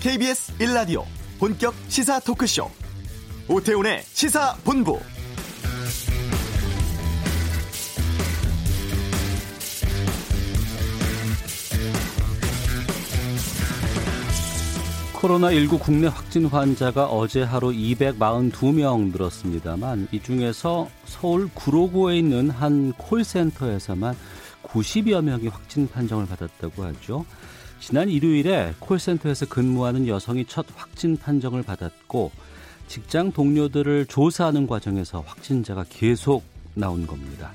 KBS 1라디오 본격 시사 토크쇼 오태훈의 시사본부 코로나19 국내 확진 환자가 어제 하루 242명 늘었습니다만 이 중에서 서울 구로구에 있는 한 콜센터에서만 90여 명이 확진 판정을 받았다고 하죠. 지난 일요일에 콜센터에서 근무하는 여성이 첫 확진 판정을 받았고 직장 동료들을 조사하는 과정에서 확진자가 계속 나온 겁니다.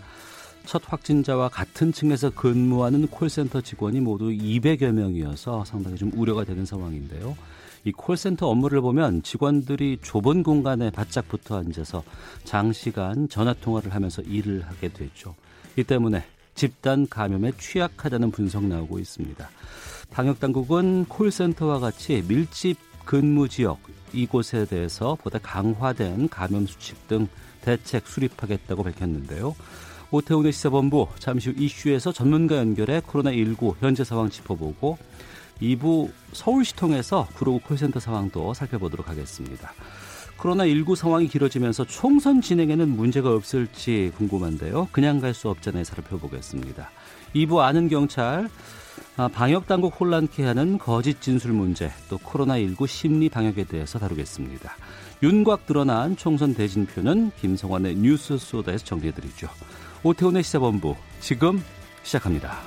첫 확진자와 같은 층에서 근무하는 콜센터 직원이 모두 200여 명이어서 상당히 좀 우려가 되는 상황인데요. 이 콜센터 업무를 보면 직원들이 좁은 공간에 바짝 붙어 앉아서 장시간 전화 통화를 하면서 일을 하게 되죠. 이 때문에 집단 감염에 취약하다는 분석 나오고 있습니다. 방역 당국은 콜센터와 같이 밀집 근무 지역 이곳에 대해서 보다 강화된 감염 수칙 등 대책 수립하겠다고 밝혔는데요. 오태훈의 시사본부 잠시 후 이슈에서 전문가 연결해 코로나19 현재 상황 짚어보고 2부 서울시 통해서 구로구 콜센터 상황도 살펴보도록 하겠습니다. 코로나19 상황이 길어지면서 총선 진행에는 문제가 없을지 궁금한데요. 그냥 갈 수 없잖아요. 살펴보겠습니다. 2부 아는 경찰, 아, 방역 당국 혼란케 하는 거짓 진술 문제, 또 코로나19 심리 방역에 대해서 다루겠습니다. 윤곽 드러난 총선 대진표는 김성환의 뉴스 소다에서 정리해드리죠. 오태훈의 시사본부 지금 시작합니다.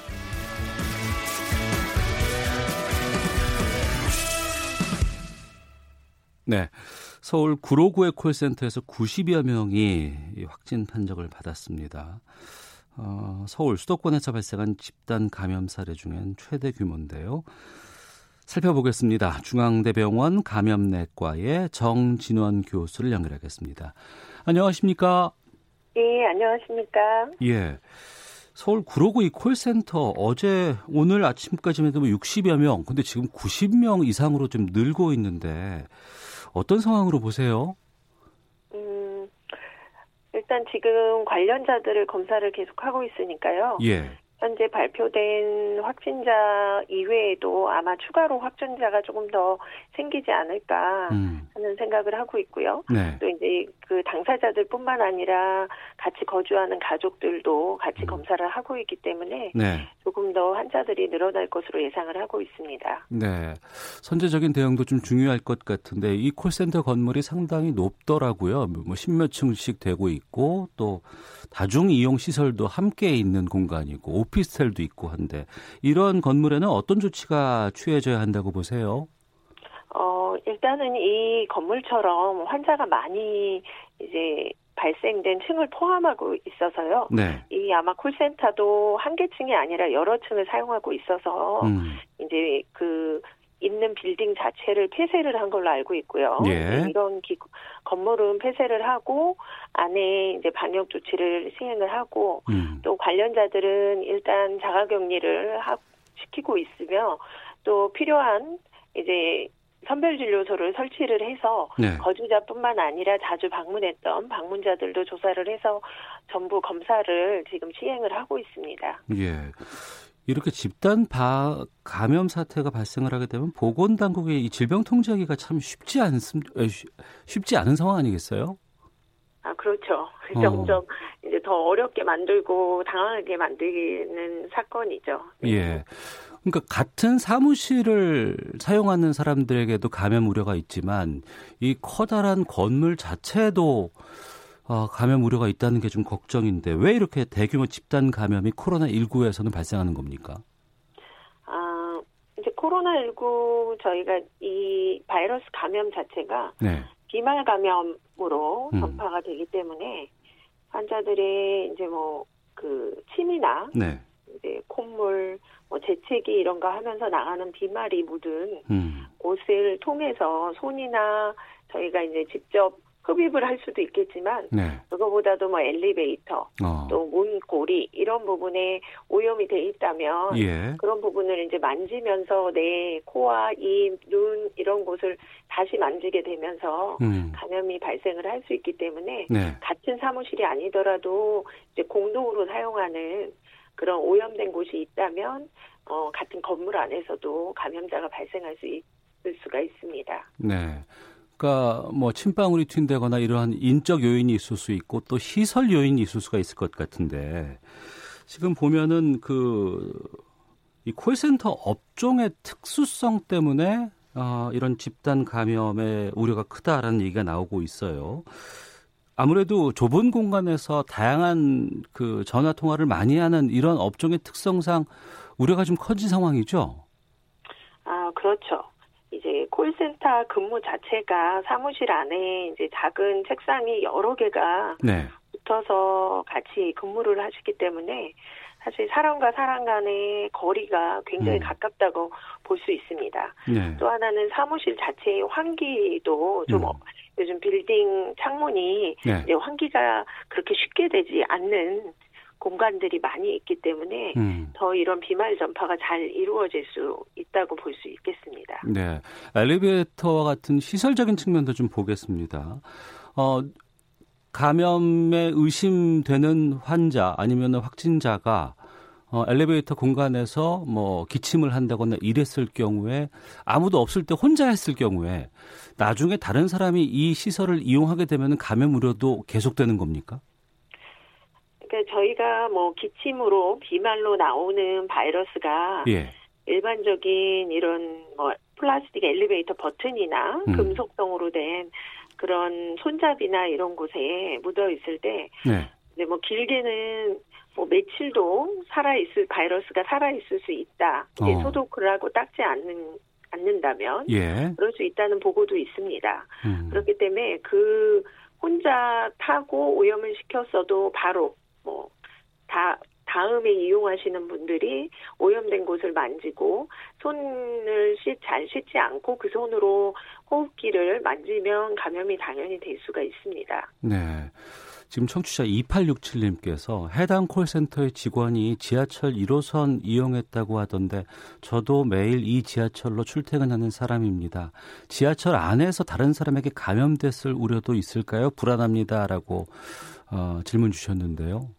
네. 서울 구로구의 콜센터에서 90여 명이 확진 판정을 받았습니다. 어, 서울 수도권에서 발생한 집단 감염 사례 중엔 최대 규모인데요. 살펴보겠습니다. 중앙대병원 감염내과의 정진원 교수를 연결하겠습니다. 안녕하십니까? 예, 안녕하십니까? 예. 서울 구로구 이 콜센터 어제 오늘 아침까지만 해도 60여 명, 근데 지금 90명 이상으로 좀 늘고 있는데 어떤 상황으로 보세요? 음, 일단 지금 관련자들을 검사를 계속하고 있으니까요. 예. 현재 발표된 확진자 이외에도 아마 추가로 확진자가 조금 더 생기지 않을까 음. 하는 생각을 하고 있고요. 네. 또 이제 그 당사자들뿐만 아니라 같이 거주하는 가족들도 같이 음. 검사를 하고 있기 때문에 네. 조금 더 환자들이 늘어날 것으로 예상을 하고 있습니다. 네. 선제적인 대응도 좀 중요할 것 같은데 이 콜센터 건물이 상당히 높더라고요. 뭐 십몇 층씩 되고 있고 또 다중 이용 시설도 함께 있는 공간이고 오피스텔도 있고 한데 이런 건물에는 어떤 조치가 취해져야 한다고 보세요? 어, 일단은 이 건물처럼 환자가 많이 이제 발생된 층을 포함하고 있어서요. 네. 이 아마 콜센터도 한 개 층이 아니라 여러 층을 사용하고 있어서 음. 이제 그 있는 빌딩 자체를 폐쇄를 한 걸로 알고 있고요. 예. 이런 기, 건물은 폐쇄를 하고 안에 이제 방역 조치를 시행을 하고 음. 또 관련자들은 일단 자가격리를 하, 시키고 있으며 또 필요한 이제 선별진료소를 설치를 해서 네. 거주자뿐만 아니라 자주 방문했던 방문자들도 조사를 해서 전부 검사를 지금 시행을 하고 있습니다. 예. 이렇게 집단 바, 감염 사태가 발생을 하게 되면 보건 당국의 이 질병 통제하기가 참 쉽지 않습, 쉽지 않은 상황 아니겠어요? 아 그렇죠. 어. 점점 이제 더 어렵게 만들고 당황하게 만드는 사건이죠. 예. 그러니까 같은 사무실을 사용하는 사람들에게도 감염 우려가 있지만 이 커다란 건물 자체도 어, 감염 우려가 있다는 게 좀 걱정인데 왜 이렇게 대규모 집단 감염이 코로나19에서는 발생하는 겁니까? 아 이제 코로나19 저희가 이 바이러스 감염 자체가 네. 비말 감염으로 음. 전파가 되기 때문에 환자들의 이제 뭐 그 침이나 네. 이제 콧물, 뭐 재채기 이런 거 하면서 나가는 비말이 묻은 음. 옷을 통해서 손이나 저희가 이제 직접 흡입을 할 수도 있겠지만 네. 그거보다도 뭐 엘리베이터 어. 또 문고리 이런 부분에 오염이 돼 있다면 예. 그런 부분을 이제 만지면서 내 코와 입, 눈 이런 곳을 다시 만지게 되면서 음. 감염이 발생을 할 수 있기 때문에 네. 같은 사무실이 아니더라도 이제 공동으로 사용하는 그런 오염된 곳이 있다면 어, 같은 건물 안에서도 감염자가 발생할 수 있, 수가 있습니다. 네. 그러니까 뭐 침방울이 튄다거나 이러한 인적 요인이 있을 수 있고 또 시설 요인이 있을 수가 있을 것 같은데 지금 보면은 그 이 콜센터 업종의 특수성 때문에 어, 이런 집단 감염의 우려가 크다라는 얘기가 나오고 있어요. 아무래도 좁은 공간에서 다양한 그 전화 통화를 많이 하는 이런 업종의 특성상 우려가 좀 커진 상황이죠. 아 그렇죠. 콜센터 근무 자체가 사무실 안에 이제 작은 책상이 여러 개가 네. 붙어서 같이 근무를 하시기 때문에 사실 사람과 사람 간의 거리가 굉장히 음. 가깝다고 볼 수 있습니다. 네. 또 하나는 사무실 자체의 환기도 좀 음. 요즘 빌딩 창문이 네. 환기가 그렇게 쉽게 되지 않는 공간들이 많이 있기 때문에 음. 더 이런 비말 전파가 잘 이루어질 수 있다고 볼 수 있겠습니다. 네. 엘리베이터와 같은 시설적인 측면도 좀 보겠습니다. 어, 감염에 의심되는 환자 아니면 확진자가 어, 엘리베이터 공간에서 뭐 기침을 한다거나 이랬을 경우에 아무도 없을 때 혼자 했을 경우에 나중에 다른 사람이 이 시설을 이용하게 되면 감염 우려도 계속되는 겁니까? 그러니까 저희가 뭐 기침으로 비말로 나오는 바이러스가 예. 일반적인 이런 뭐 플라스틱 엘리베이터 버튼이나 음. 금속성으로 된 그런 손잡이나 이런 곳에 묻어 있을 때, 네. 네, 뭐 길게는 뭐 며칠도 살아 있을 바이러스가 살아 있을 수 있다. 이제 어. 소독을 하고 닦지 않는 않는다면 예. 그럴 수 있다는 보고도 있습니다. 음. 그렇기 때문에 그 혼자 타고 오염을 시켰어도 바로 뭐 다 다음에 이용하시는 분들이 오염된 곳을 만지고 손을 씻, 잘 씻지 않고 그 손으로 호흡기를 만지면 감염이 당연히 될 수가 있습니다. 네. 지금 청취자 2867님께서 해당 콜센터의 직원이 지하철 1호선 이용했다고 하던데 저도 매일 이 지하철로 출퇴근하는 사람입니다. 지하철 안에서 다른 사람에게 감염됐을 우려도 있을까요? 불안합니다라고 어, 질문 주셨는데요.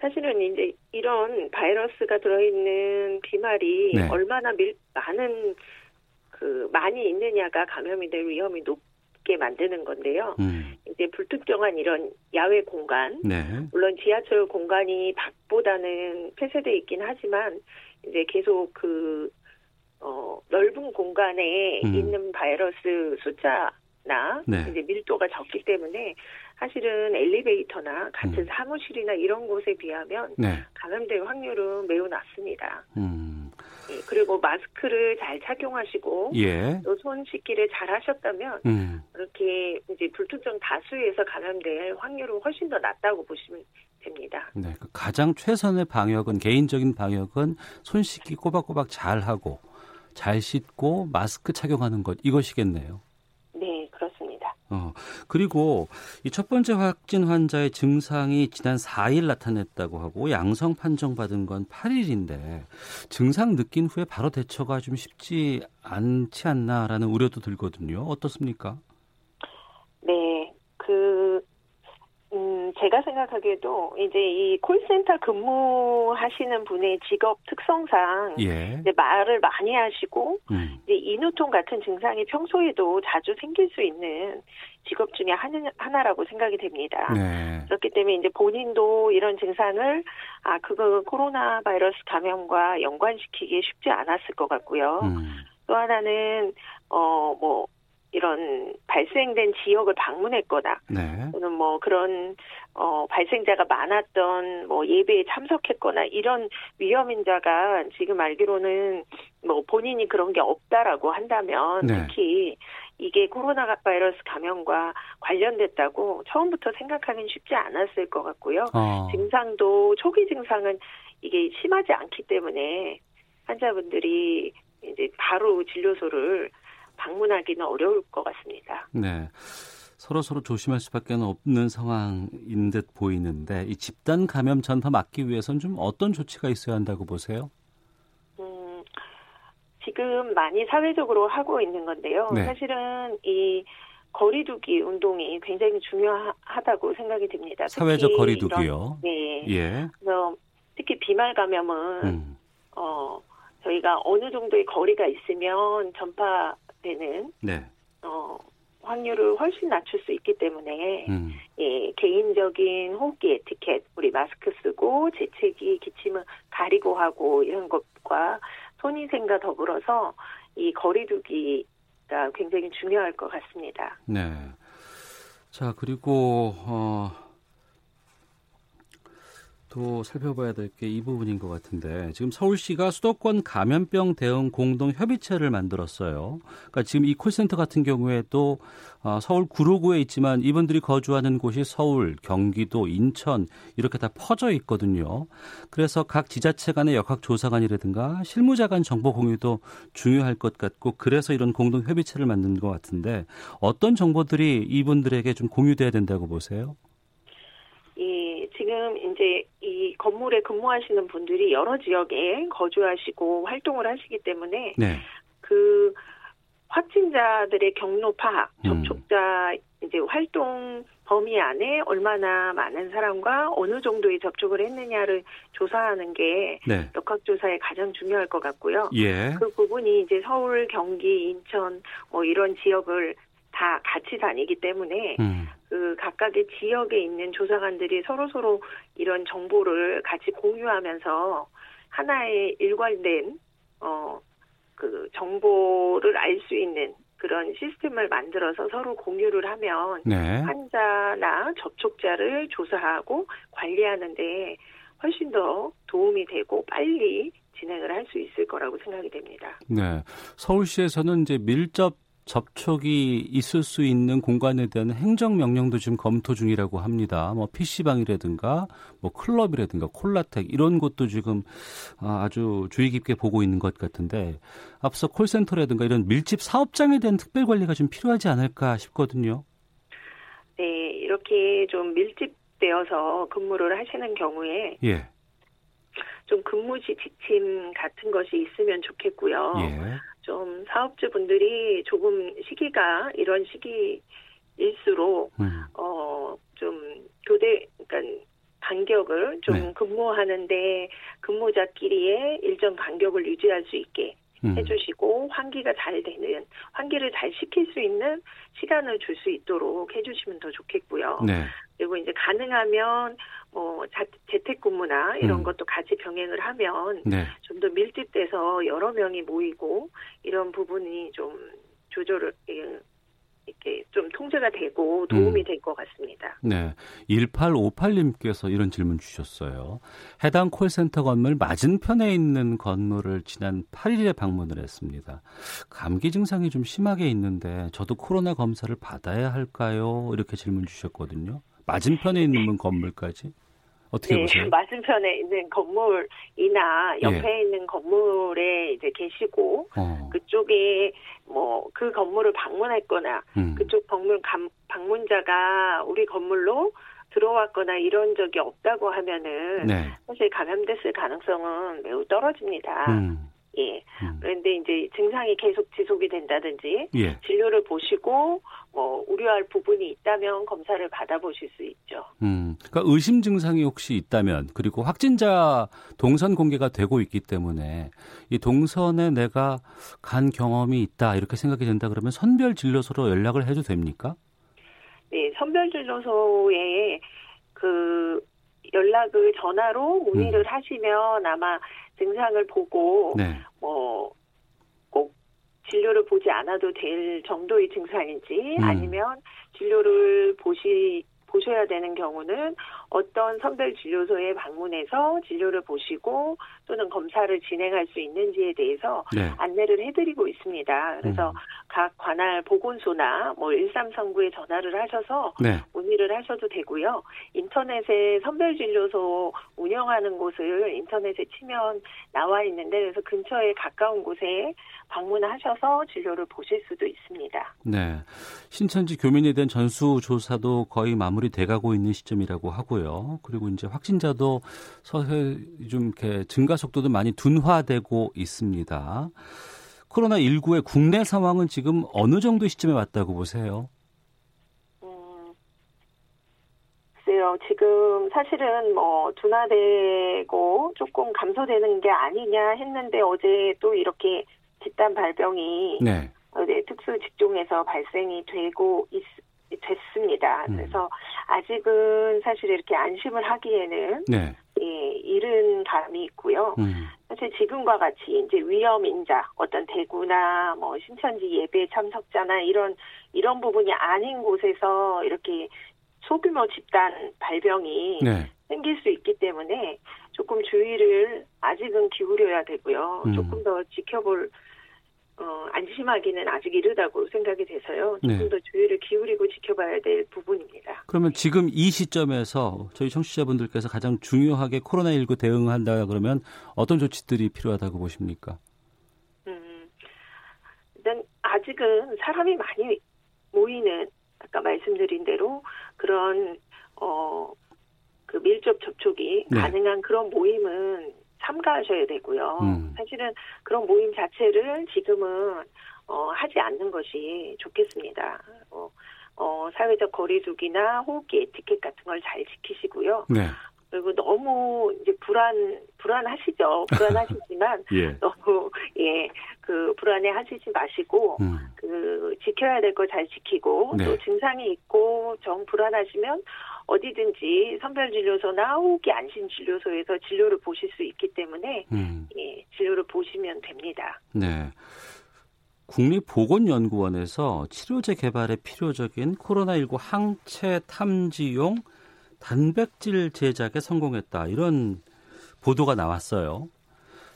사실은 이제 이런 바이러스가 들어있는 비말이 네. 얼마나 밀, 많은 그 많이 있느냐가 감염이 될 위험이 높게 만드는 건데요. 음. 이제 불특정한 이런 야외 공간, 네. 물론 지하철 공간이 밖보다는 폐쇄돼 있긴 하지만 이제 계속 그 어, 넓은 공간에 음. 있는 바이러스 숫자 나 네. 이제 밀도가 적기 때문에 사실은 엘리베이터나 같은 음. 사무실이나 이런 곳에 비하면 네. 감염될 확률은 매우 낮습니다. 음. 예, 그리고 마스크를 잘 착용하시고 예. 또손 씻기를 잘 하셨다면 음. 이렇게 이제 불특정 다수에서 감염될 확률은 훨씬 더 낮다고 보시면 됩니다. 네, 그 가장 최선의 방역은 개인적인 방역은 손 씻기 꼬박꼬박 잘 하고 잘 씻고 마스크 착용하는 것 이것이겠네요. 어, 그리고 이 첫 번째 확진 환자의 증상이 지난 4일 나타냈다고 하고 양성 판정받은 건 8일인데 증상 느낀 후에 바로 대처가 좀 쉽지 않지 않나라는 우려도 들거든요. 어떻습니까? 네. 그 음, 제가 생각하기에도 이제 이 콜센터 근무하시는 분의 직업 특성상 예. 이제 말을 많이 하시고 음. 이제 인후통 같은 증상이 평소에도 자주 생길 수 있는 직업 중에 하나라고 생각이 됩니다. 네. 그렇기 때문에 이제 본인도 이런 증상을 아 그거 코로나 바이러스 감염과 연관시키기 쉽지 않았을 것 같고요. 음. 또 하나는 어뭐 이런 발생된 지역을 방문했거나 네. 또는 뭐 그런 어 발생자가 많았던 뭐 예배에 참석했거나 이런 위험 인자가 지금 알기로는 뭐 본인이 그런 게 없다라고 한다면 네. 특히 이게 코로나 바이러스 감염과 관련됐다고 처음부터 생각하기는 쉽지 않았을 것 같고요. 어. 증상도 초기 증상은 이게 심하지 않기 때문에 환자분들이 이제 바로 진료소를 방문하기는 어려울 것 같습니다. 네. 서로 서로 조심할 수밖에 없는 상황인 듯 보이는데 이 집단 감염 전파 막기 위해서는 좀 어떤 조치가 있어야 한다고 보세요? 음, 지금 많이 사회적으로 하고 있는 건데요. 네. 사실은 이 거리두기 운동이 굉장히 중요하다고 생각이 됩니다. 사회적 거리두기요. 이런, 네. 예. 그래서 특히 비말 감염은 음. 어 저희가 어느 정도의 거리가 있으면 전파 되는 네. 어, 확률을 훨씬 낮출 수 있기 때문에 음. 예, 개인적인 호흡기 에티켓, 우리 마스크 쓰고 재채기, 기침을 가리고 하고 이런 것과 손위생과 더불어서 이 거리두기가 굉장히 중요할 것 같습니다. 네. 자 그리고 어, 또 살펴봐야 될 게 이 부분인 것 같은데 지금 서울시가 수도권 감염병 대응 공동 협의체를 만들었어요. 그러니까 지금 이 콜센터 같은 경우에도 어, 서울 구로구에 있지만 이분들이 거주하는 곳이 서울, 경기도, 인천 이렇게 다 퍼져 있거든요. 그래서 각 지자체 간의 역학 조사관이라든가 실무자 간 정보 공유도 중요할 것 같고 그래서 이런 공동 협의체를 만든 것 같은데 어떤 정보들이 이분들에게 좀 공유돼야 된다고 보세요? 이 이제 이 건물에 근무하시는 분들이 여러 지역에 거주하시고 활동을 하시기 때문에 네. 그 확진자들의 경로 파악, 음. 접촉자 이제 활동 범위 안에 얼마나 많은 사람과 어느 정도의 접촉을 했느냐를 조사하는 게 네. 역학조사에 가장 중요할 것 같고요. 예. 그 부분이 이제 서울, 경기, 인천 뭐 이런 지역을 다 같이 다니기 때문에 음. 그 각각의 지역에 있는 조사관들이 서로 서로 이런 정보를 같이 공유하면서 하나의 일관된 어 그 정보를 알 수 있는 그런 시스템을 만들어서 서로 공유를 하면 네. 환자나 접촉자를 조사하고 관리하는데 훨씬 더 도움이 되고 빨리 진행을 할 수 있을 거라고 생각이 됩니다. 네. 서울시에서는 이제 밀접 접촉이 있을 수 있는 공간에 대한 행정 명령도 지금 검토 중이라고 합니다. 뭐 PC방이라든가 뭐 클럽이라든가 콜라텍 이런 곳도 지금 아, 아주 주의 깊게 보고 있는 것 같은데 앞서 콜센터라든가 이런 밀집 사업장에 대한 특별 관리가 좀 필요하지 않을까 싶거든요. 네, 이렇게 좀 밀집되어서 근무를 하시는 경우에 예. 좀 근무 시 지침 같은 것이 있으면 좋겠고요. 예. 좀 사업주분들이 조금 시기가 이런 시기일수록 음. 어좀 교대 그러니까 간격을 좀 네. 근무하는데 근무자끼리의 일정 간격을 유지할 수 있게 음. 해주시고 환기가 잘 되는 환기를 잘 시킬 수 있는 시간을 줄 수 있도록 해주시면 더 좋겠고요. 네. 그리고 이제 가능하면 뭐 자, 재택근무나 이런 음. 것도 같이 병행을 하면 네. 좀더 밀집돼서 여러 명이 모이고 이런 부분이 좀 조절을 이렇게 좀 통제가 되고 도움이 음. 될것 같습니다. 네. 1858님께서 이런 질문 주셨어요. 해당 콜센터 건물 맞은편에 있는 건물을 지난 8일에 방문을 했습니다. 감기 증상이 좀 심하게 있는데 저도 코로나 검사를 받아야 할까요? 이렇게 질문 주셨거든요. 맞은편에 있는 건물까지? 어떻게 네, 보세요? 맞은편에 있는 건물이나 옆에 예. 있는 건물에 이제 계시고 어. 그쪽에 뭐 그 건물을 방문했거나 음. 그쪽 건물 감, 방문자가 우리 건물로 들어왔거나 이런 적이 없다고 하면은 네. 사실 감염됐을 가능성은 매우 떨어집니다. 음. 예. 음. 그런데 이제 증상이 계속 지속이 된다든지 예. 진료를 보시고 뭐 우려할 부분이 있다면 검사를 받아보실 수 있죠. 음. 그러니까 의심 증상이 혹시 있다면 그리고 확진자 동선 공개가 되고 있기 때문에 이 동선에 내가 간 경험이 있다 이렇게 생각이 된다 그러면 선별 진료소로 연락을 해도 됩니까? 네, 선별 진료소에 그 연락을 전화로 문의를 음. 하시면 아마 증상을 보고 네. 뭐꼭 진료를 보지 않아도 될 정도의 증상인지 음. 아니면 진료를 보시 보셔야 되는 경우는 어떤 선별 진료소에 방문해서 진료를 보시고 또는 검사를 진행할 수 있는지에 대해서 네. 안내를 해드리고 있습니다. 그래서 음. 각 관할 보건소나 뭐 1339에 전화를 하셔서 네. 문의를 하셔도 되고요. 인터넷에 선별 진료소 운영하는 곳을 인터넷에 치면 나와 있는데 그래서 근처에 가까운 곳에 방문하셔서 진료를 보실 수도 있습니다. 네. 신천지 교민에 대한 전수 조사도 거의 마무리돼 가고 있는 시점이라고 하고요. 그리고 이제 확진자도 서서히 좀 이렇게 증가 속도도 많이 둔화되고 있습니다. 코로나 19의 국내 상황은 지금 어느 정도 시점에 왔다고 보세요? 음, 글쎄요. 지금 사실은 뭐 둔화되고 조금 감소되는 게 아니냐 했는데 어제 또 이렇게 집단 발병이 네. 네, 특수 직종에서 발생이 되고 있, 됐습니다. 음. 그래서 아직은 사실 이렇게 안심을 하기에는 네. 예, 이른 감이 있고요. 음. 사실 지금과 같이 이제 위험 인자, 어떤 대구나 뭐 신천지 예배 참석자나 이런 이런 부분이 아닌 곳에서 이렇게 소규모 집단 발병이 네. 생길 수 있기 때문에 조금 주의를 아직은 기울여야 되고요. 음. 조금 더 지켜볼 어, 안심하기는 아직 이르다고 생각이 돼서요. 조금 네. 더 주의를 기울이고 지켜봐야 될 부분입니다. 그러면 지금 이 시점에서 저희 청취자분들께서 가장 중요하게 코로나19 대응한다 그러면 어떤 조치들이 필요하다고 보십니까? 음, 일단 아직은 사람이 많이 모이는 아까 말씀드린 대로 그런 어, 그 밀접 접촉이 네. 가능한 그런 모임은 참가하셔야 되고요. 음. 사실은 그런 모임 자체를 지금은 어, 하지 않는 것이 좋겠습니다. 어, 어, 사회적 거리두기나 호흡기 에티켓 같은 걸 잘 지키시고요. 네. 그리고 너무 이제 불안 불안하시죠. 불안하시지만 예. 너무 예 그 불안해 하시지 마시고 음. 그 지켜야 될 거 잘 지키고 네. 또 증상이 있고 정 불안하시면 어디든지 선별진료소나 호흡기 안심진료소에서 진료를 보실 수 있기 때문에 음. 예, 진료를 보시면 됩니다. 네. 국립보건연구원에서 치료제 개발에 필요적인 코로나19 항체 탐지용 단백질 제작에 성공했다. 이런 보도가 나왔어요.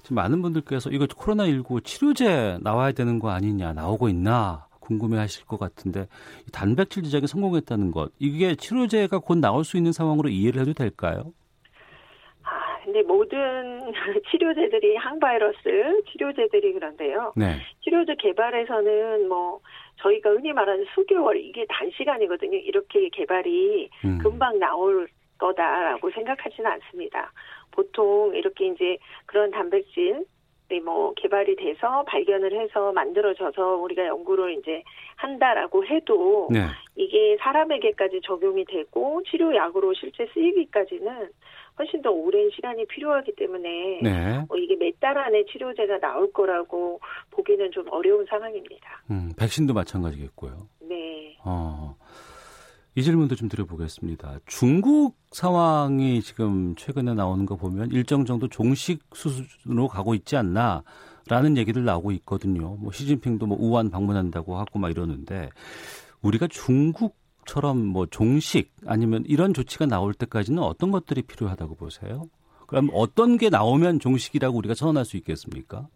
지금 많은 분들께서 이거 코로나19 치료제 나와야 되는 거 아니냐, 나오고 있나 궁금해 하실 것 같은데 단백질 제작에 성공했다는 것 이게 치료제가 곧 나올 수 있는 상황으로 이해를 해도 될까요? 아, 근데 모든 치료제들이 항바이러스 치료제들이 그런데요. 네. 치료제 개발에서는 뭐 저희가 흔히 말하는 수개월 이게 단시간이거든요. 이렇게 개발이 음. 금방 나올 거다라고 생각하지는 않습니다. 보통 이렇게 이제 그런 단백질 네, 뭐 개발이 돼서 발견을 해서 만들어져서 우리가 연구를 이제 한다라고 해도 네. 이게 사람에게까지 적용이 되고 치료약으로 실제 쓰이기까지는 훨씬 더 오랜 시간이 필요하기 때문에 네. 어, 이게 몇 달 안에 치료제가 나올 거라고 보기는 좀 어려운 상황입니다. 음, 백신도 마찬가지겠고요. 네. 어. 이 질문도 좀 드려보겠습니다. 중국 상황이 지금 최근에 나오는 거 보면 일정 정도 종식 수준으로 가고 있지 않나라는 얘기들 나오고 있거든요. 뭐 시진핑도 뭐 우한 방문한다고 하고 막 이러는데 우리가 중국처럼 뭐 종식 아니면 이런 조치가 나올 때까지는 어떤 것들이 필요하다고 보세요? 그럼 어떤 게 나오면 종식이라고 우리가 선언할 수 있겠습니까?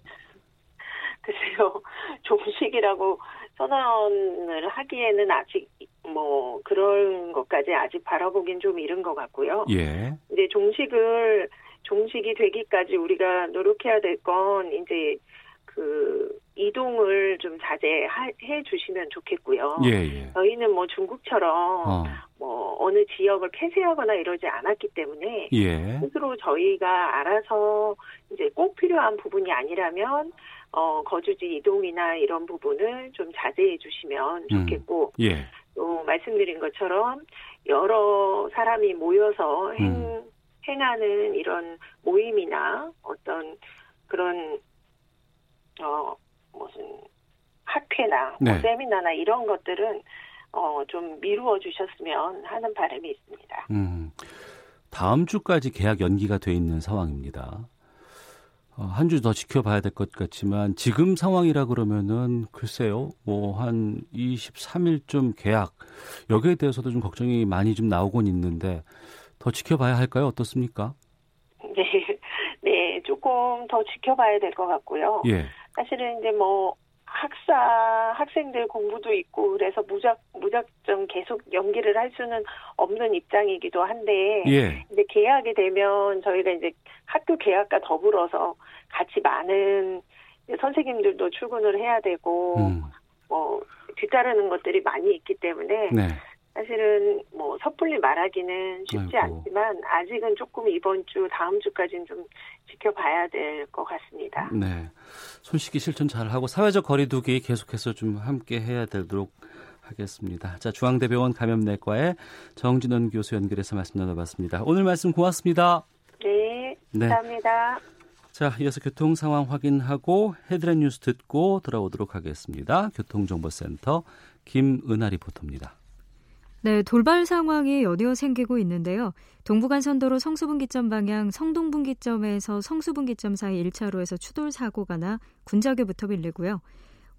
글쎄요, 종식이라고 선언을 하기에는 아직 뭐 그런 것까지 아직 바라보긴 좀 이른 것 같고요. 예. 이제 종식을 종식이 되기까지 우리가 노력해야 될 건 이제 그 이동을 좀 자제해 주시면 좋겠고요. 예, 예. 저희는 뭐 중국처럼 어. 뭐 어느 지역을 폐쇄하거나 이러지 않았기 때문에 예. 스스로 저희가 알아서 이제 꼭 필요한 부분이 아니라면 어 거주지 이동이나 이런 부분을 좀 자제해 주시면 음. 좋겠고 음. 예. 또 말씀드린 것처럼 여러 사람이 모여서 행, 음. 행하는 이런 모임이나 어떤 그런 어 무슨 학회나 뭐 네. 뭐 세미나나 이런 것들은 어 좀 미루어 주셨으면 하는 바람이 있습니다. 음. 다음 주까지 계약 연기가 돼 있는 상황입니다. 어, 한주 더 지켜봐야 될 것 같지만 지금 상황이라 그러면은 글쎄요, 뭐 한 23일쯤 계약 여기에 대해서도 좀 걱정이 많이 좀 나오곤 있는데 더 지켜봐야 할까요? 어떻습니까? 네, 네, 조금 더 지켜봐야 될 것 같고요. 예. 사실은 이제 뭐 학사 학생들 공부도 있고 그래서 무작 무작정 계속 연기를 할 수는 없는 입장이기도 한데 예. 이제 계약이 되면 저희가 이제 학교 계약과 더불어서 같이 많은 선생님들도 출근을 해야 되고 음. 뭐 뒤따르는 것들이 많이 있기 때문에 네. 사실은 뭐 섣불리 말하기는 쉽지 아이고. 않지만 아직은 조금 이번 주 다음 주까지는 좀 지켜봐야 될 것 같습니다. 네. 손 씻기 실천 잘 하고 사회적 거리두기 계속해서 좀 함께 해야 되도록 하겠습니다. 자, 중앙대병원 감염내과의 정진원 교수 연결해서 말씀 나눠봤습니다. 오늘 말씀 고맙습니다. 네, 네. 감사합니다. 네. 자, 이어서 교통 상황 확인하고 헤드라인 뉴스 듣고 돌아오도록 하겠습니다. 교통정보센터 김은하 리포터입니다. 네, 돌발 상황이 연이어 생기고 있는데요. 동부간선도로 성수분기점 방향 성동분기점에서 성수분기점 사이 1차로에서 추돌 사고가 나 군자교부터 밀리고요.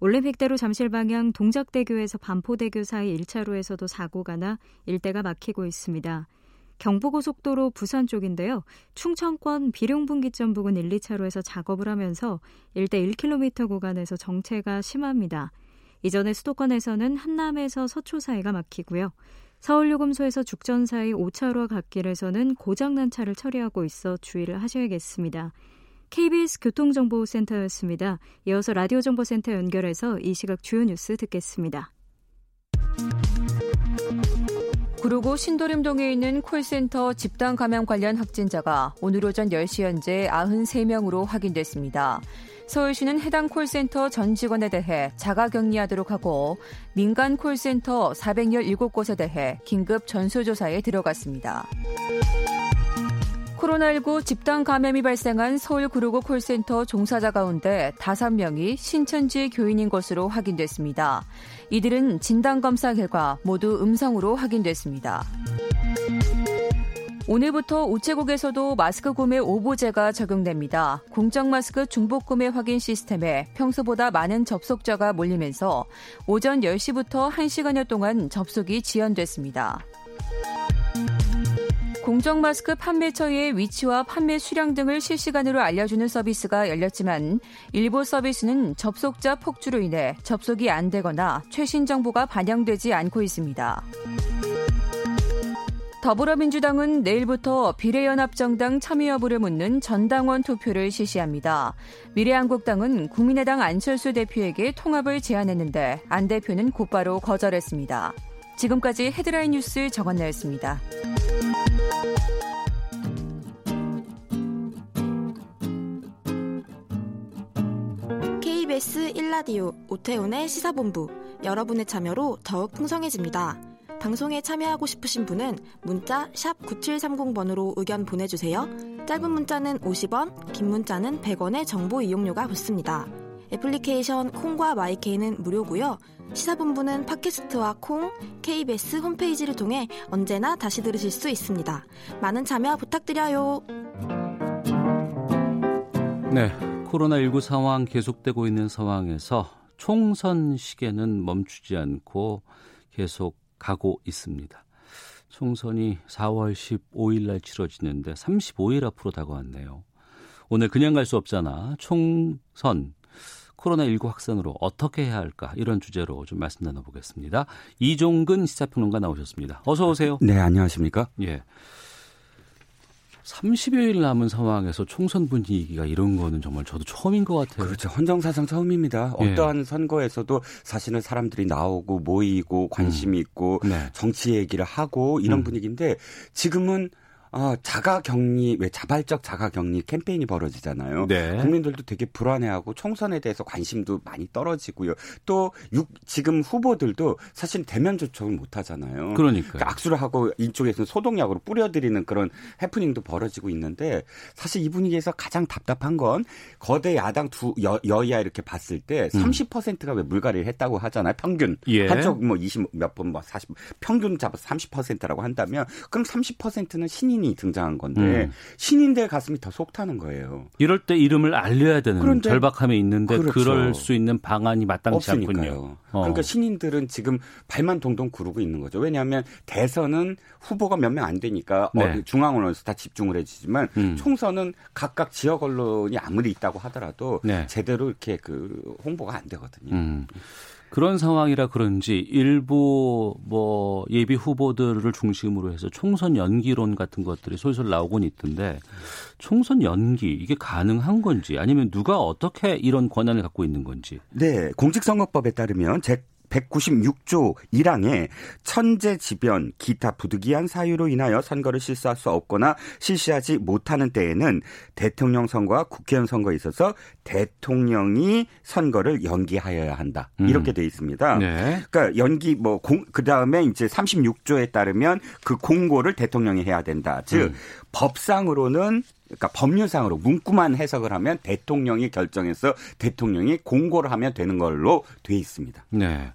올림픽대로 잠실 방향 동작대교에서 반포대교 사이 1차로에서도 사고가 나 일대가 막히고 있습니다. 경부고속도로 부산 쪽인데요. 충청권 비룡분기점 부근 1, 2차로에서 작업을 하면서 일대 1km 구간에서 정체가 심합니다. 이전에 수도권에서는 한남에서 서초 사이가 막히고요. 서울요금소에서 죽전 사이 5차로와 갓길에서는 고장난 차를 처리하고 있어 주의를 하셔야겠습니다. KBS 교통정보센터였습니다. 이어서 라디오정보센터 연결해서 이 시각 주요 뉴스 듣겠습니다. 구로구 신도림동에 있는 콜센터 집단 감염 관련 확진자가 오늘 오전 10시 현재 93명으로 확인됐습니다. 서울시는 해당 콜센터 전 직원에 대해 자가 격리하도록 하고 민간 콜센터 417곳에 대해 긴급 전수조사에 들어갔습니다. 코로나19 집단 감염이 발생한 서울 구로구 콜센터 종사자 가운데 5명이 신천지 교인인 것으로 확인됐습니다. 이들은 진단검사 결과 모두 음성으로 확인됐습니다. 오늘부터 우체국에서도 마스크 구매 오보제가 적용됩니다. 공적 마스크 중복 구매 확인 시스템에 평소보다 많은 접속자가 몰리면서 오전 10시부터 1시간여 동안 접속이 지연됐습니다. 공정 마스크 판매처의 위치와 판매 수량 등을 실시간으로 알려주는 서비스가 열렸지만 일부 서비스는 접속자 폭주로 인해 접속이 안 되거나 최신 정보가 반영되지 않고 있습니다. 더불어민주당은 내일부터 비례연합정당 참여 여부를 묻는 전당원 투표를 실시합니다. 미래한국당은 국민의당 안철수 대표에게 통합을 제안했는데 안 대표는 곧바로 거절했습니다. 지금까지 헤드라인 뉴스 정원나였습니다. KBS 1라디오 오태훈의 시사본부 여러분의 참여로 더욱 풍성해집니다. 방송에 참여하고 싶으신 분은 문자 9730번으로 의견 보내주세요. 짧은 문자는 50원, 긴 문자는 100원의 정보 이용료가 붙습니다. 애플리케이션 콩과 마이케이는 무료고요. 시사본부는 팟캐스트와 콩, KBS 홈페이지를 통해 언제나 다시 들으실 수 있습니다. 많은 참여 부탁드려요. 네, 코로나19 상황 계속되고 있는 상황에서 총선 시계는 멈추지 않고 계속 가고 있습니다. 총선이 4월 15일 날 치러지는데 35일 앞으로 다가왔네요. 오늘 그냥 갈 수 없잖아. 총선 코로나19 확산으로 어떻게 해야 할까 이런 주제로 좀 말씀 나눠보겠습니다. 이종근 시사평론가 나오셨습니다. 어서 오세요. 네, 안녕하십니까? 예. 30여일 남은 상황에서 총선 분위기가 이런 거는 정말 저도 처음인 것 같아요. 그렇죠. 헌정사상 처음입니다. 예. 어떠한 선거에서도 사실은 사람들이 나오고 모이고 관심이 음. 있고 네. 정치 얘기를 하고 이런 음. 분위기인데 지금은 어, 자가 격리, 왜 자발적 자가 격리 캠페인이 벌어지잖아요. 네. 국민들도 되게 불안해하고 총선에 대해서 관심도 많이 떨어지고요. 또 육, 지금 후보들도 사실 대면 조청을 못 하잖아요. 그러니까 그러니까 악수를 하고 이쪽에서는 소독약으로 뿌려드리는 그런 해프닝도 벌어지고 있는데 사실 이 분위기에서 가장 답답한 건 거대 야당 두 여, 여야 이렇게 봤을 때 30%가 음. 왜 물갈이를 했다고 하잖아요. 평균 예. 한쪽 뭐 20 몇 번 뭐 40 평균 잡아서 30%라고 한다면 그럼 30%는 신인 신인이 등장한 건데 음. 신인들 가슴이 더 속 타는 거예요. 이럴 때 이름을 알려야 되는 그런데, 절박함이 있는데 그렇죠. 그럴 수 있는 방안이 마땅치 없으니까요. 않군요. 어. 그러니까 신인들은 지금 발만 동동 구르고 있는 거죠. 왜냐하면 대선은 후보가 몇 명 안 되니까 네. 중앙 언론에서 다 집중을 해주지만 음. 총선은 각각 지역 언론이 아무리 있다고 하더라도 네. 제대로 이렇게 그 홍보가 안 되거든요. 음. 그런 상황이라 그런지 일부 뭐 예비 후보들을 중심으로 해서 총선 연기론 같은 것들이 솔솔 나오곤 있던데 총선 연기 이게 가능한 건지 아니면 누가 어떻게 이런 권한을 갖고 있는 건지. 네, 공직선거법에 따르면 제 196조 1항에 천재지변, 기타 부득이한 사유로 인하여 선거를 실시할 수 없거나 실시하지 못하는 때에는 대통령 선거와 국회의원 선거에 있어서 대통령이 선거를 연기하여야 한다. 음. 이렇게 돼 있습니다. 네. 그러니까 연기 뭐그 다음에 이제 36조에 따르면 그 공고를 대통령이 해야 된다. 즉 음. 법상으로는 그러니까 법률상으로 문구만 해석을 하면 대통령이 결정해서 대통령이 공고를 하면 되는 걸로 돼 있습니다. 네.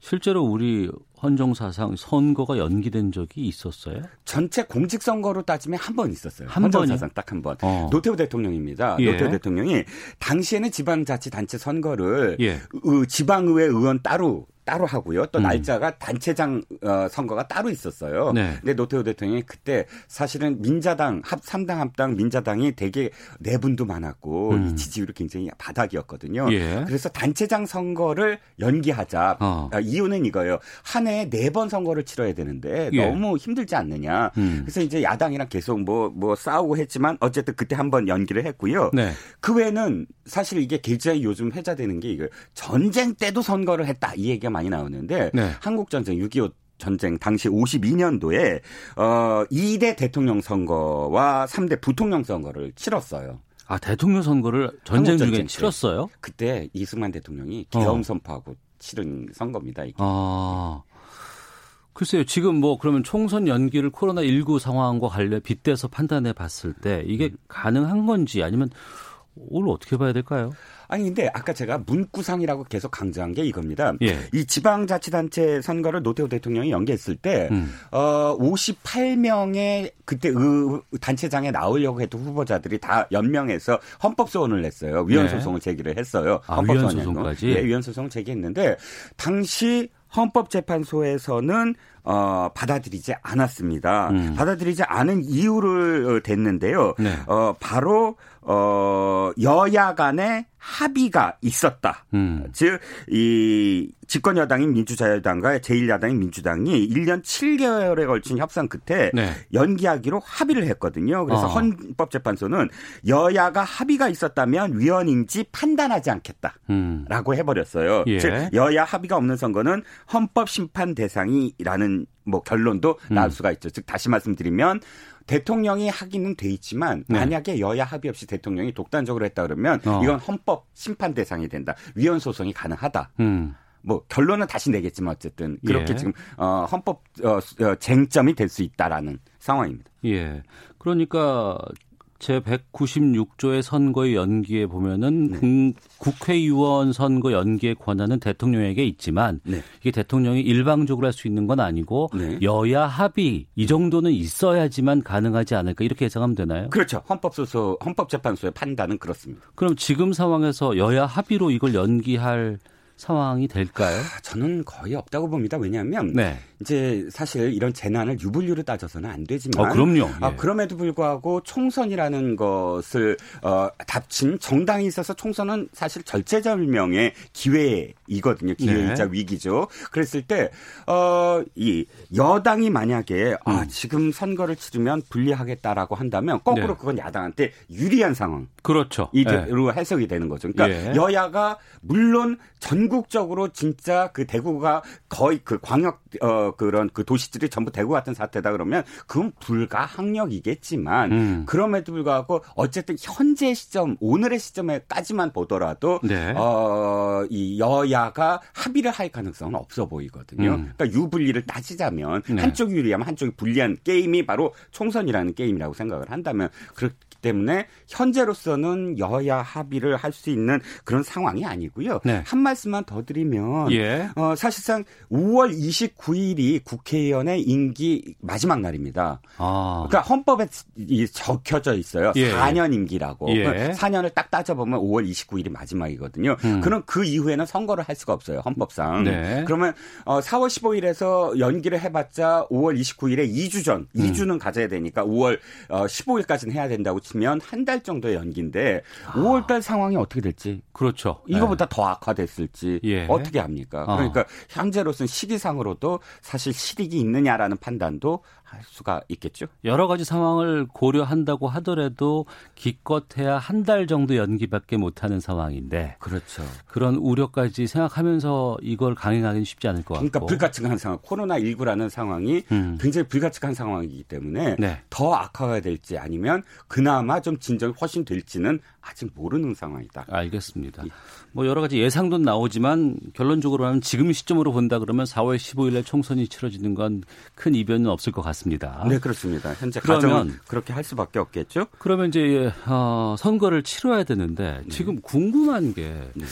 실제로 우리 헌정사상 선거가 연기된 적이 있었어요? 전체 공직선거로 따지면 한 번 있었어요. 한 헌정사상 딱 한 번. 어. 노태우 대통령입니다. 예. 노태우 대통령이 당시에는 지방자치단체 선거를 예. 지방의회 의원 따로 따로 하고요. 또 음. 날짜가 단체장 어, 선거가 따로 있었어요. 네. 근데 노태우 대통령이 그때 사실은 민자당 합 3당 합당 민자당이 되게 내분도 많았고 음. 이 지지율이 굉장히 바닥이었거든요. 예. 그래서 단체장 선거를 연기하자. 어. 아, 이유는 이거예요. 한 해에 네 번 선거를 치러야 되는데 예. 너무 힘들지 않느냐. 음. 그래서 이제 야당이랑 계속 뭐뭐 뭐 싸우고 했지만 어쨌든 그때 한 번 연기를 했고요. 네. 그 외에는 사실 이게 굉장히 요즘 회자되는 게 이거 전쟁 때도 선거를 했다 이 얘기가 많이 나오는데 네. 한국 전쟁 6.25 전쟁 당시 52년도에 어 2대 대통령 선거와 3대 부통령 선거를 치렀어요. 아 대통령 선거를 전쟁 중에 치렀어요? 그때 이승만 대통령이 계엄 어. 선포하고 치른 선거입니다. 이게. 아. 글쎄요, 지금 뭐 그러면 총선 연기를 코로나 19 상황과 관련 빗대서 판단해 봤을 때 이게 음. 가능한 건지 아니면 오늘 어떻게 봐야 될까요? 아니 근데 아까 제가 문구상이라고 계속 강조한 게 이겁니다. 예. 이 지방자치단체 선거를 노태우 대통령이 연기했을 때 음. 어, 58명의 그때 의 단체장에 나오려고 했던 후보자들이 다 연명해서 헌법 소원을 냈어요. 위헌 네. 소송을 제기를 했어요. 아, 헌법 위헌 소송까지. 네, 위헌 소송을 제기했는데 당시 헌법재판소에서는 어, 받아들이지 않았습니다. 음. 받아들이지 않은 이유를 댔는데요. 네. 어, 바로 어, 여야 간의 합의가 있었다. 음. 즉, 이 집권 여당인 민주자유당과 제1야당인 민주당이 1년 7개월에 걸친 협상 끝에 네. 연기하기로 합의를 했거든요. 그래서 어. 헌법재판소는 여야가 합의가 있었다면 위헌인지 판단하지 않겠다. 음. 라고 해버렸어요. 예. 즉, 여야 합의가 없는 선거는 헌법 심판 대상이라는 뭐 결론도 음. 나올 수가 있죠. 즉, 다시 말씀드리면 대통령이 하기는 돼 있지만 네. 만약에 여야 합의 없이 대통령이 독단적으로 했다 그러면 어. 이건 헌법 심판 대상이 된다. 위헌 소송이 가능하다. 음. 뭐 결론은 다시 내겠지만 어쨌든 그렇게 예. 지금 어 헌법 어, 어 쟁점이 될 수 있다라는 상황입니다. 예. 그러니까 제 196조의 선거의 연기에 보면은 네. 국회의원 선거 연기의 권한은 대통령에게 있지만 네. 이게 대통령이 일방적으로 할 수 있는 건 아니고 네. 여야 합의 이 정도는 있어야지만 가능하지 않을까 이렇게 예상하면 되나요? 그렇죠. 헌법소소 헌법재판소의 판단은 그렇습니다. 그럼 지금 상황에서 여야 합의로 이걸 연기할 상황이 될까요? 아, 저는 거의 없다고 봅니다. 왜냐하면 네. 이제 사실 이런 재난을 유불리로 따져서는 안 되지만 어, 그럼요. 아, 예. 아, 그럼에도 불구하고 총선이라는 것을 어, 답친 정당이 있어서 총선은 사실 절체절명의 기회이거든요. 기회이자 네. 위기죠. 그랬을 때 어, 이 여당이 만약에 아, 음. 아, 지금 선거를 치르면 불리하겠다라고 한다면 거꾸로 네. 그건 야당한테 유리한 상황. 그렇죠. 이대로 네. 해석이 되는 거죠. 그러니까 예. 여야가 물론 전 국적으로 진짜 그 대구가 거의 그 광역 어 그런 그 도시들이 전부 대구 같은 사태다 그러면 그건 불가항력이겠지만 음. 그럼에도 불구하고 어쨌든 현재 시점 오늘의 시점에까지만 보더라도 네. 어이 여야가 합의를 할 가능성은 없어 보이거든요. 음. 그러니까 유불리를 따지자면 네. 한쪽이 유리하면 한쪽이 불리한 게임이 바로 총선이라는 게임이라고 생각을 한다면 그렇 때문에 현재로서는 여야 합의를 할 수 있는 그런 상황이 아니고요. 네. 한 말씀만 더 드리면 예. 어, 사실상 5월 29일이 국회의원의 임기 마지막 날입니다. 아. 그러니까 헌법에 적혀져 있어요. 예. 4년 임기라고. 예. 4년을 딱 따져보면 5월 29일이 마지막이거든요. 음. 그럼 그 이후에는 선거를 할 수가 없어요. 헌법상. 네. 그러면 어, 4월 15일에서 연기를 해봤자 5월 29일에 2주 전, 음. 2주는 가져야 되니까 5월 어, 15일까지는 해야 된다고 치면 한 달 정도의 연기인데 아. 5월달 상황이 어떻게 될지 그렇죠. 이거보다 네. 더 악화됐을지 예. 어떻게 합니까? 어. 그러니까 현재로서는 시기상으로도 사실 실익이 있느냐라는 판단도 할 수가 있겠죠. 여러 가지 상황을 고려한다고 하더라도 기껏해야 한 달 정도 연기밖에 못하는 상황인데. 그렇죠. 그런 우려까지 생각하면서 이걸 강행하기는 쉽지 않을 것 같고. 그러니까 불가측한 상황, 코로나 19라는 상황이 음. 굉장히 불가측한 상황이기 때문에 네. 더 악화가 될지 아니면 그나마 좀 진정이 훨씬 될지는 아직 모르는 상황이다. 알겠습니다. 뭐 여러 가지 예상도 나오지만 결론적으로는 지금 시점으로 본다 그러면 4월 15일 날 총선이 치러지는 건 큰 이변은 없을 것 같습니다. 네, 그렇습니다. 현재 그러면 그렇게 할 수밖에 없겠죠. 그러면 이제 어, 선거를 치러야 되는데 네. 지금 궁금한 게 네.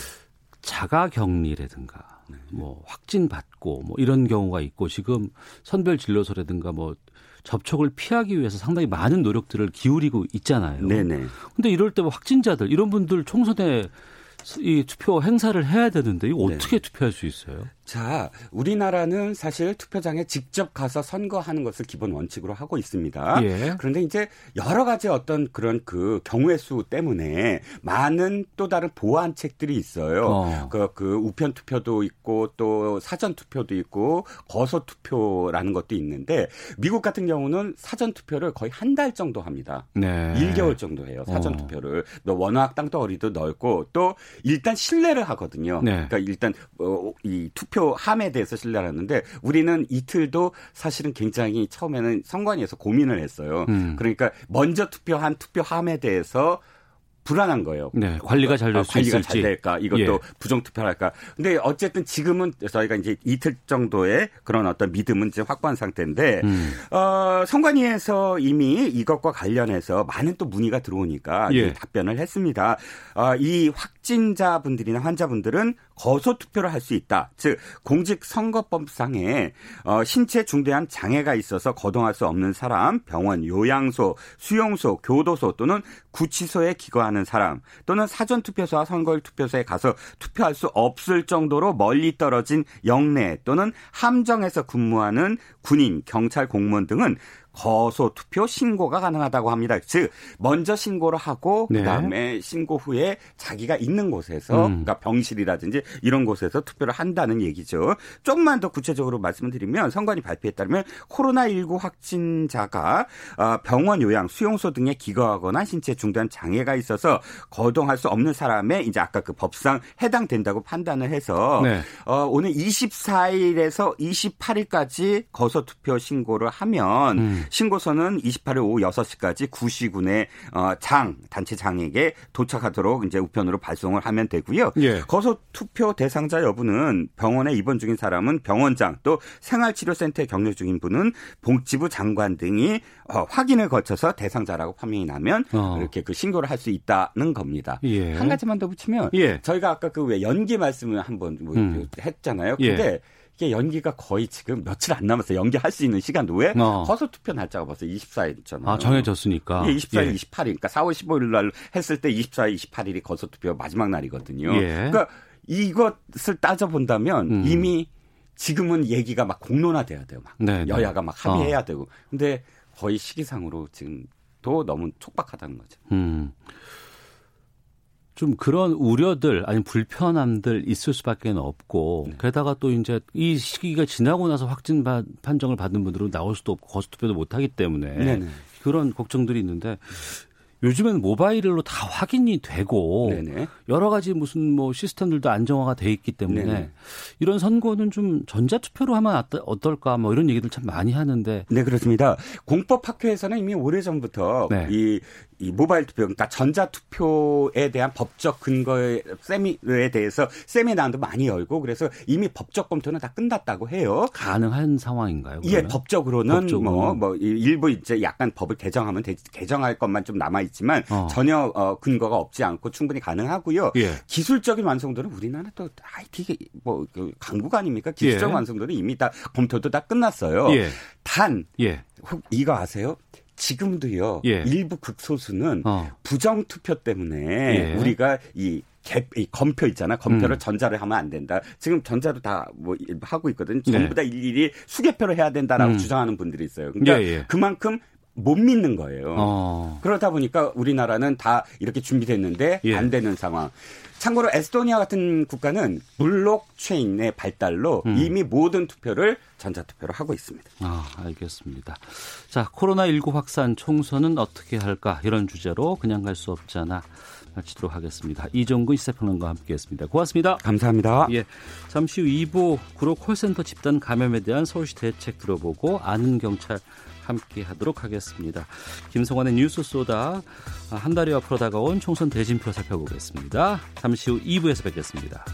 자가격리라든가 네. 뭐 확진 받고 뭐 이런 경우가 있고 지금 선별 진료소라든가 뭐 접촉을 피하기 위해서 상당히 많은 노력들을 기울이고 있잖아요. 네네. 근데 이럴 때뭐 확진자들 이런 분들 총선에 이 투표 행사를 해야 되는데 이거 어떻게 네. 투표할 수 있어요? 자, 우리나라는 사실 투표장에 직접 가서 선거하는 것을 기본 원칙으로 하고 있습니다. 예. 그런데 이제 여러 가지 어떤 그런 그 경우의 수 때문에 많은 또 다른 보완책들이 있어요. 어. 그, 그 우편 투표도 있고 또 사전 투표도 있고 거소 투표라는 것도 있는데 미국 같은 경우는 사전 투표를 거의 한 달 정도 합니다. 네. 1개월 정도 해요. 사전 어. 투표를. 워낙 땅덩어리도 넓고 또 일단 신뢰를 하거든요. 네. 그러니까 일단 어, 이 투표 투표 함에 대해서 신뢰를 하는데 우리는 이틀도 사실은 굉장히 처음에는 선관위에서 고민을 했어요. 음. 그러니까 먼저 투표한 투표 함에 대해서 불안한 거예요. 네, 관리가 잘 될수 아, 관리가 잘 될까? 이것도 예. 부정 투표할까? 근데 어쨌든 지금은 저희가 이제 이틀 정도의 그런 어떤 믿음은 이제 확보한 상태인데 음. 어, 선관위에서 이미 이것과 관련해서 많은 또 문의가 들어오니까 예. 답변을 했습니다. 어, 이 확진자분들이나 환자분들은 거소 투표를 할 수 있다. 즉 공직선거법상에 어, 신체 중대한 장애가 있어서 거동할 수 없는 사람, 병원, 요양소, 수용소, 교도소 또는 구치소에 기거하는 사람 또는 사전 투표소와 선거일 투표소에 가서 투표할 수 없을 정도로 멀리 떨어진 영내 또는 함정에서 근무하는 군인, 경찰 공무원 등은 거소 투표 신고가 가능하다고 합니다. 즉 먼저 신고를 하고 네. 그다음에 신고 후에 자기가 있는 곳에서 음. 그러니까 병실이라든지 이런 곳에서 투표를 한다는 얘기죠. 조금만 더 구체적으로 말씀을 드리면 선관위 발표에 따르면 코로나19 확진자가 어, 병원 요양, 수용소 등에 기거하거나 신체 중단 장애가 있어서 거동할 수 없는 사람의 이제 아까 그 법상 해당된다고 판단을 해서 네. 어, 오늘 24일에서 28일까지 거소 투표 신고를 하면 음. 신고서는 28일 오후 6시까지 구시군의 어, 장 단체 장에게 도착하도록 이제 우편으로 발송을 하면 되고요. 예. 거소 투표 대상자 여부는 병원에 입원 중인 사람은 병원장 또 생활치료센터에 격려 중인 분은 복지부 장관 등이 어, 확인을 거쳐서 대상자라고 판명이 나면 어. 이렇게 그 신고를 할 수 있다는 겁니다. 예. 한 가지만 더 붙이면 예. 저희가 아까 그 왜 연기 말씀을 한번 뭐 음. 했잖아요. 근데 예. 이게 연기가 거의 지금 며칠 안 남았어요. 연기할 수 있는 시간 후에 어. 허수 투표 날짜가 벌써 24일이잖아요. 아, 정해졌으니까. 예, 24일, 예. 28일. 그러니까 4월 15일 날 했을 때 24일, 28일이 거소 투표 마지막 날이거든요. 예. 그러니까 이것을 따져 본다면 음. 이미 지금은 얘기가 막 공론화돼야 돼요. 막 네, 네. 여야가 막 합의해야 어. 되고. 근데 거의 시기상으로 지금 또 너무 촉박하다는 거죠. 음. 좀 그런 우려들 아니 불편함들 있을 수밖에 없고 네. 게다가 또 이제 이 시기가 지나고 나서 확진 판정을 받은 분들은 나올 수도 없고 거수 투표도 못 하기 때문에 네네. 그런 걱정들이 있는데 요즘엔 모바일로 다 확인이 되고 네네. 여러 가지 무슨 뭐 시스템들도 안정화가 돼 있기 때문에 네네. 이런 선거는 좀 전자 투표로 하면 어떨까 뭐 이런 얘기들 참 많이 하는데 네 그렇습니다. 공법 학회에서는 이미 오래 전부터 네. 이이 모바일 투표, 그러니까 전자 투표에 대한 법적 근거에 세미에 대해서 세미나도 많이 열고 그래서 이미 법적 검토는 다 끝났다고 해요. 가능한 상황인가요? 그러면? 예, 법적으로는 법적으로. 뭐, 뭐 일부 이제 약간 법을 개정하면 되, 개정할 것만 좀 남아 있지만 어. 전혀 어, 근거가 없지 않고 충분히 가능하고요. 예. 기술적인 완성도는 우리나라 또 IT 뭐그 강국 아닙니까? 기술적 예. 완성도는 이미 다 검토도 다 끝났어요. 예. 단 예. 이거 아세요? 지금도요. 예. 일부 극소수는 어. 부정 투표 때문에 예. 우리가 이 개, 이 검표 있잖아. 검표를 음. 전자를 하면 안 된다. 지금 전자로 다 뭐 하고 있거든. 전부 네. 다 일일이 수개표를 해야 된다라고 음. 주장하는 분들이 있어요. 그러니까 예, 예. 그만큼 못 믿는 거예요. 어. 그러다 보니까 우리나라는 다 이렇게 준비됐는데 예. 안 되는 상황. 참고로 에스토니아 같은 국가는 블록체인의 발달로 음. 이미 모든 투표를 전자투표로 하고 있습니다. 아, 알겠습니다. 자, 코로나19 확산 총선은 어떻게 할까? 이런 주제로 그냥 갈 수 없잖아. 마치도록 하겠습니다. 이종근 시사평론가와 함께했습니다. 고맙습니다. 감사합니다. 예, 잠시 후 2부 구로 콜센터 집단 감염에 대한 서울시 대책 들어보고 아는 경찰 함께 하도록 하겠습니다. 김성환의 뉴스 쏘다 한 달여 앞으로 다가온 총선 대진표 살펴보겠습니다. 잠시 후 2부에서 뵙겠습니다.